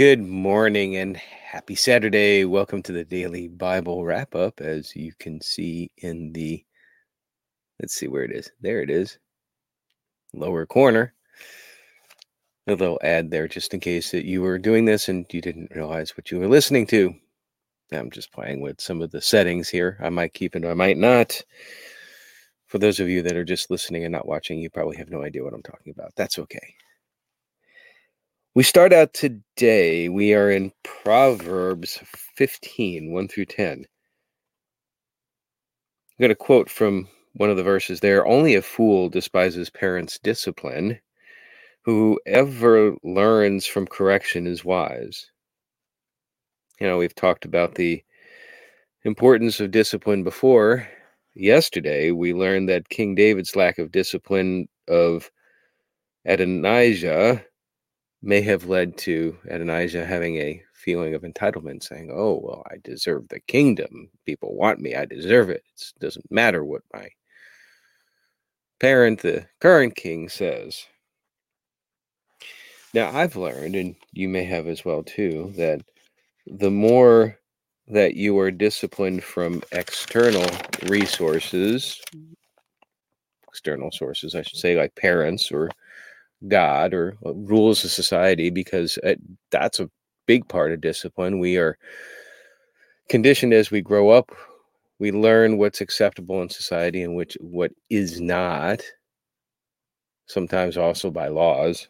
Good morning and happy Saturday. Welcome to the daily Bible wrap up. As you can see in the, let's see where it is. There it is, lower corner. A little ad there just in case that you were doing this and you didn't realize what you were listening to. I'm just playing with some of the settings here. I might keep it, I might not. For those of you that are just listening and not watching, you probably have no idea what I'm talking about. That's okay. We start out today. We are in Proverbs 15, 1 through 10. I'm going to quote from one of the verses there Only a fool despises parents' discipline. Whoever learns from correction is wise. You know, we've talked about the importance of discipline before. Yesterday, we learned that King David's lack of discipline of Adonijah may have led to Adonijah having a feeling of entitlement, saying, Oh, well, I deserve the kingdom. People want me. I deserve it. It doesn't matter what my parent, the current king, says. Now, I've learned, and you may have as well too, that the more that you are disciplined from external resources, external sources, I should say, like parents or God or uh, rules of society because it, that's a big part of discipline. We are conditioned as we grow up. We learn what's acceptable in society and which what is not. Sometimes also by laws.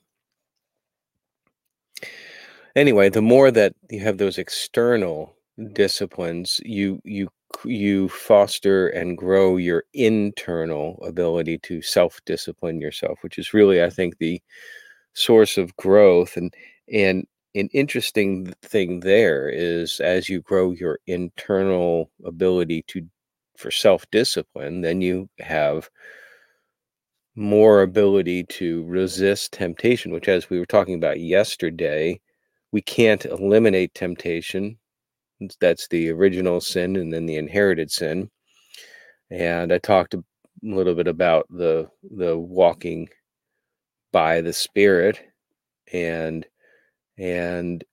Anyway, the more that you have those external disciplines, you you you foster and grow your internal ability to self discipline yourself which is really i think the source of growth and and an interesting thing there is as you grow your internal ability to for self discipline then you have more ability to resist temptation which as we were talking about yesterday we can't eliminate temptation that's the original sin and then the inherited sin. And I talked a little bit about the the walking by the spirit and and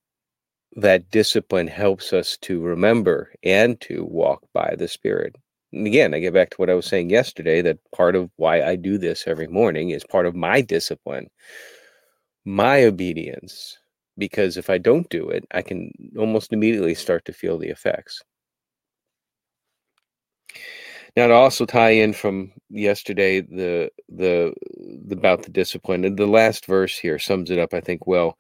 that discipline helps us to remember and to walk by the spirit. And again, I get back to what I was saying yesterday that part of why I do this every morning is part of my discipline, my obedience, because if I don't do it, I can almost immediately start to feel the effects. Now to also tie in from yesterday the the, the about the discipline and the last verse here sums it up I think well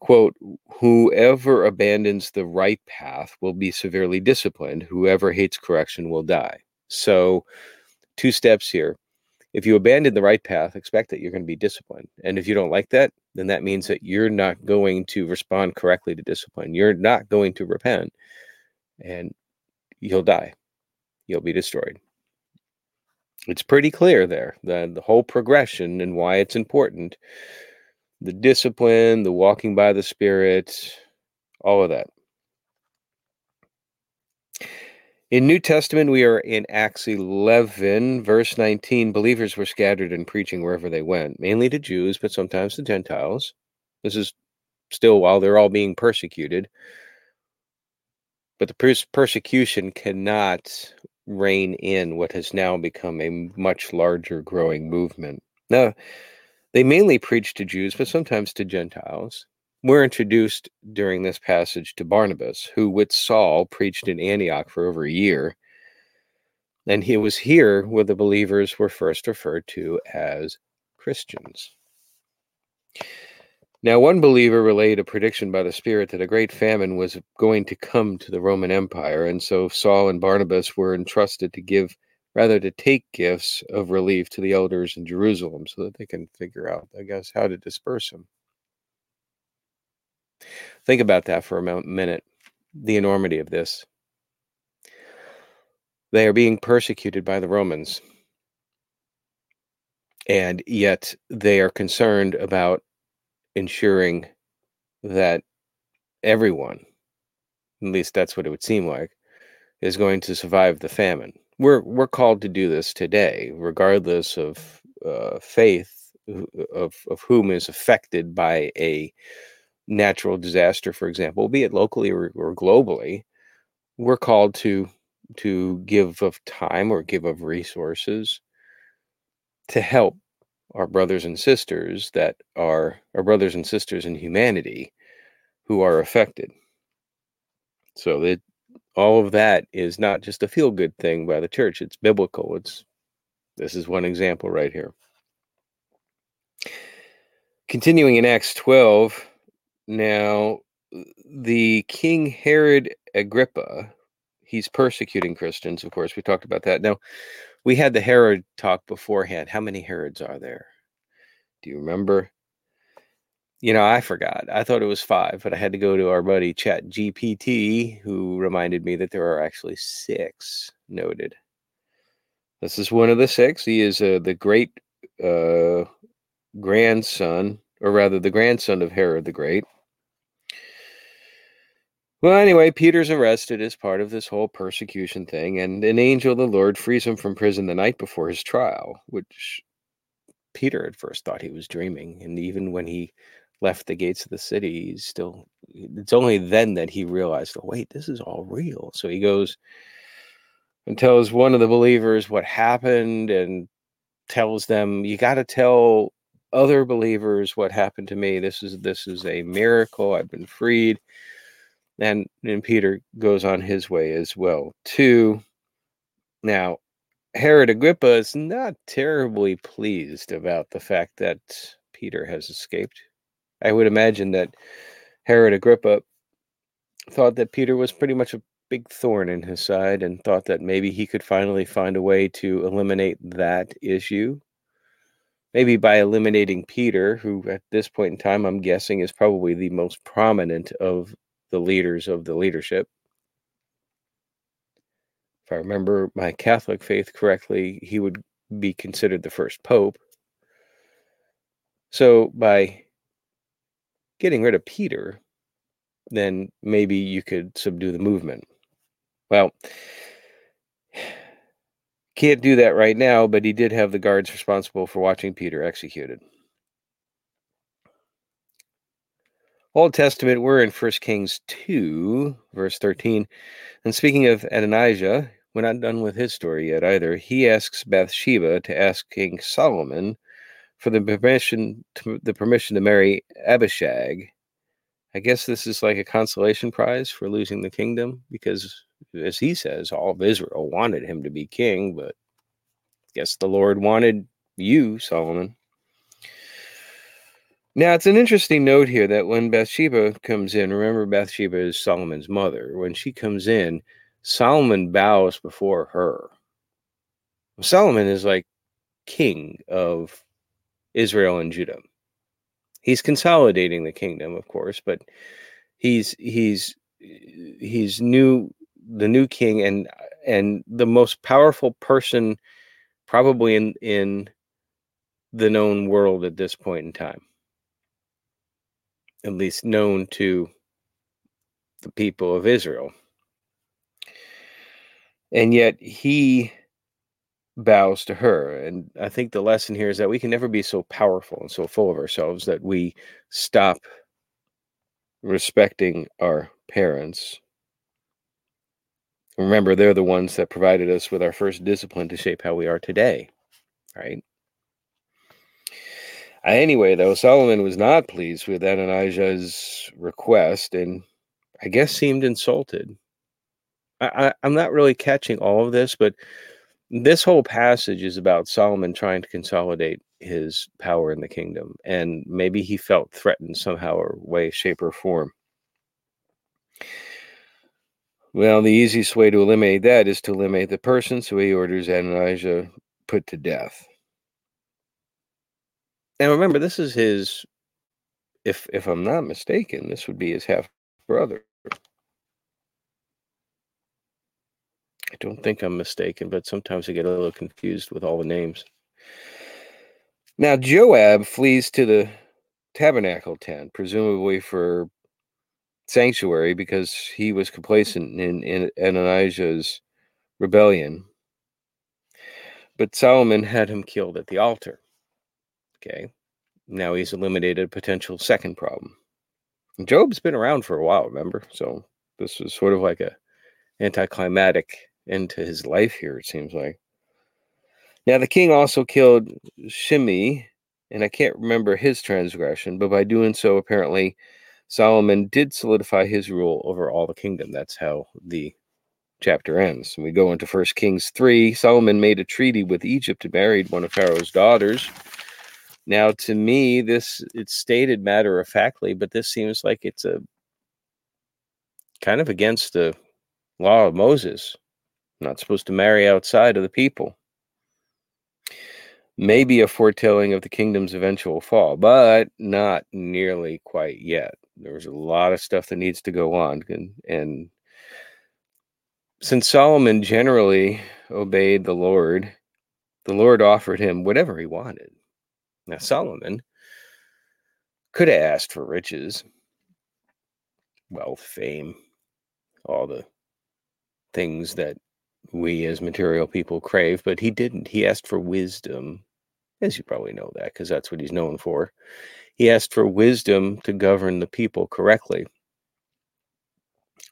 quote whoever abandons the right path will be severely disciplined whoever hates correction will die so two steps here if you abandon the right path, expect that you're going to be disciplined. And if you don't like that, then that means that you're not going to respond correctly to discipline. You're not going to repent and you'll die. You'll be destroyed. It's pretty clear there, the, the whole progression and why it's important. The discipline, the walking by the Spirit, all of that. In New Testament, we are in Acts 11, verse 19. Believers were scattered and preaching wherever they went, mainly to Jews, but sometimes to Gentiles. This is still while they're all being persecuted. But the pers- persecution cannot rein in what has now become a much larger growing movement. Now, they mainly preach to Jews, but sometimes to Gentiles. We're introduced during this passage to Barnabas, who with Saul preached in Antioch for over a year. And he was here where the believers were first referred to as Christians. Now, one believer relayed a prediction by the Spirit that a great famine was going to come to the Roman Empire, and so Saul and Barnabas were entrusted to give, rather, to take gifts of relief to the elders in Jerusalem so that they can figure out, I guess, how to disperse them. Think about that for a minute the enormity of this. They are being persecuted by the Romans, and yet they are concerned about ensuring that everyone, at least that's what it would seem like, is going to survive the famine. We're we're called to do this today, regardless of uh, faith, of of whom is affected by a natural disaster, for example, be it locally or, or globally, we're called to to give of time or give of resources to help our brothers and sisters that are our brothers and sisters in humanity who are affected. So that all of that is not just a feel good thing by the church, it's biblical. It's this is one example right here. Continuing in Acts 12, now the King Herod Agrippa, he's persecuting Christians, of course. We talked about that. Now, we had the Herod talk beforehand. How many Herods are there? Do you remember? You know, I forgot. I thought it was five, but I had to go to our buddy Chat GPT, who reminded me that there are actually six noted. This is one of the six. He is uh, the great uh, grandson, or rather, the grandson of Herod the Great. Well, anyway, Peter's arrested as part of this whole persecution thing, and an angel of the Lord frees him from prison the night before his trial, which Peter at first thought he was dreaming. And even when he left the gates of the city, he's still, it's only then that he realized, oh, wait, this is all real. So he goes and tells one of the believers what happened and tells them, you got to tell other believers what happened to me. This is, this is a miracle. I've been freed and and Peter goes on his way as well too. Now, Herod Agrippa is not terribly pleased about the fact that Peter has escaped. I would imagine that Herod Agrippa thought that Peter was pretty much a big thorn in his side and thought that maybe he could finally find a way to eliminate that issue. Maybe by eliminating Peter, who at this point in time I'm guessing is probably the most prominent of the leaders of the leadership. If I remember my Catholic faith correctly, he would be considered the first pope. So by getting rid of Peter, then maybe you could subdue the movement. Well, can't do that right now, but he did have the guards responsible for watching Peter executed. Old Testament, we're in 1 Kings 2, verse 13. And speaking of Adonijah, we're not done with his story yet either. He asks Bathsheba to ask King Solomon for the permission to, the permission to marry Abishag. I guess this is like a consolation prize for losing the kingdom because, as he says, all of Israel wanted him to be king, but I guess the Lord wanted you, Solomon. Now, it's an interesting note here that when Bathsheba comes in, remember Bathsheba is Solomon's mother. When she comes in, Solomon bows before her. Solomon is like king of Israel and Judah. He's consolidating the kingdom, of course, but he's he's he's new the new king and and the most powerful person probably in in the known world at this point in time at least known to the people of Israel. And yet he bows to her. And I think the lesson here is that we can never be so powerful and so full of ourselves that we stop respecting our parents. Remember, they're the ones that provided us with our first discipline to shape how we are today, right? Anyway, though, Solomon was not pleased with Adonijah's request and I guess seemed insulted. I, am not really catching all of this, but this whole passage is about Solomon trying to consolidate his power in the kingdom. And maybe he felt threatened somehow or way, shape, or form. Well, the easiest way to eliminate that is to eliminate the person, so he orders Adonijah put to death. And remember, this is his. If if I'm not mistaken, this would be his half brother. I don't think I'm mistaken, but sometimes I get a little confused with all the names. Now Joab flees to the tabernacle tent, presumably for sanctuary, because he was complacent in, in Adonijah's rebellion. But Solomon had him killed at the altar. Okay. Now he's eliminated a potential second problem. Joab's been around for a while, remember? So this was sort of like a anticlimactic end to his life here, it seems like. Now the king also killed Shimei, and I can't remember his transgression, but by doing so, apparently Solomon did solidify his rule over all the kingdom. That's how the chapter ends. we go into First Kings 3. Solomon made a treaty with Egypt and married one of Pharaoh's daughters. Now, to me, this it's stated matter of factly, but this seems like it's a kind of against the law of Moses. Not supposed to marry outside of the people. Maybe a foretelling of the kingdom's eventual fall, but not nearly quite yet. There's a lot of stuff that needs to go on, and, and since Solomon generally obeyed the Lord, the Lord offered him whatever he wanted. Now, Solomon could have asked for riches, wealth, fame, all the things that we as material people crave, but he didn't. He asked for wisdom, as you probably know that, because that's what he's known for. He asked for wisdom to govern the people correctly.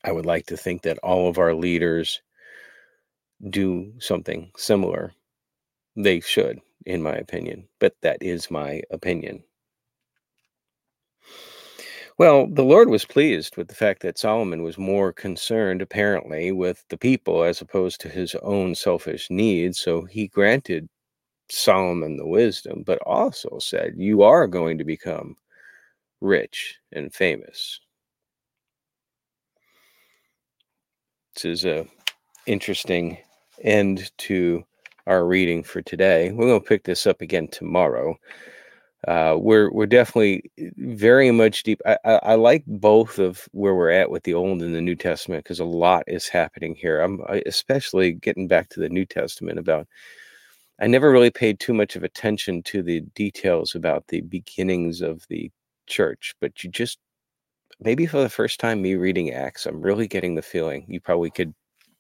I would like to think that all of our leaders do something similar. They should in my opinion, but that is my opinion. Well, the Lord was pleased with the fact that Solomon was more concerned, apparently, with the people as opposed to his own selfish needs. So he granted Solomon the wisdom, but also said, You are going to become rich and famous. This is a interesting end to our reading for today. We're going to pick this up again tomorrow. Uh, we're we're definitely eh, very much deep. I, I, I, like both of where we're at with the Old and the New Testament because a lot is happening here. I'm especially getting back to the New Testament about. I never really paid too much of attention to the details about the beginnings of the church, but you just maybe for the first time me reading Acts, I'm really getting the feeling you probably could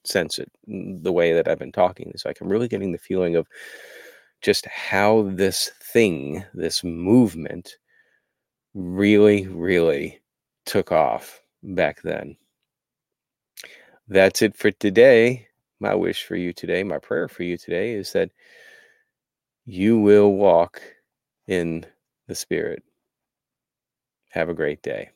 sense it the way that I've been talking. It's like I'm really getting the feeling of just how this thing, this movement, really, really took off back then. That's it for today. My wish for you today, my prayer for you today is that you will walk in the Spirit. Have a great day.